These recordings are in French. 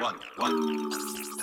one, one.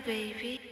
Baby.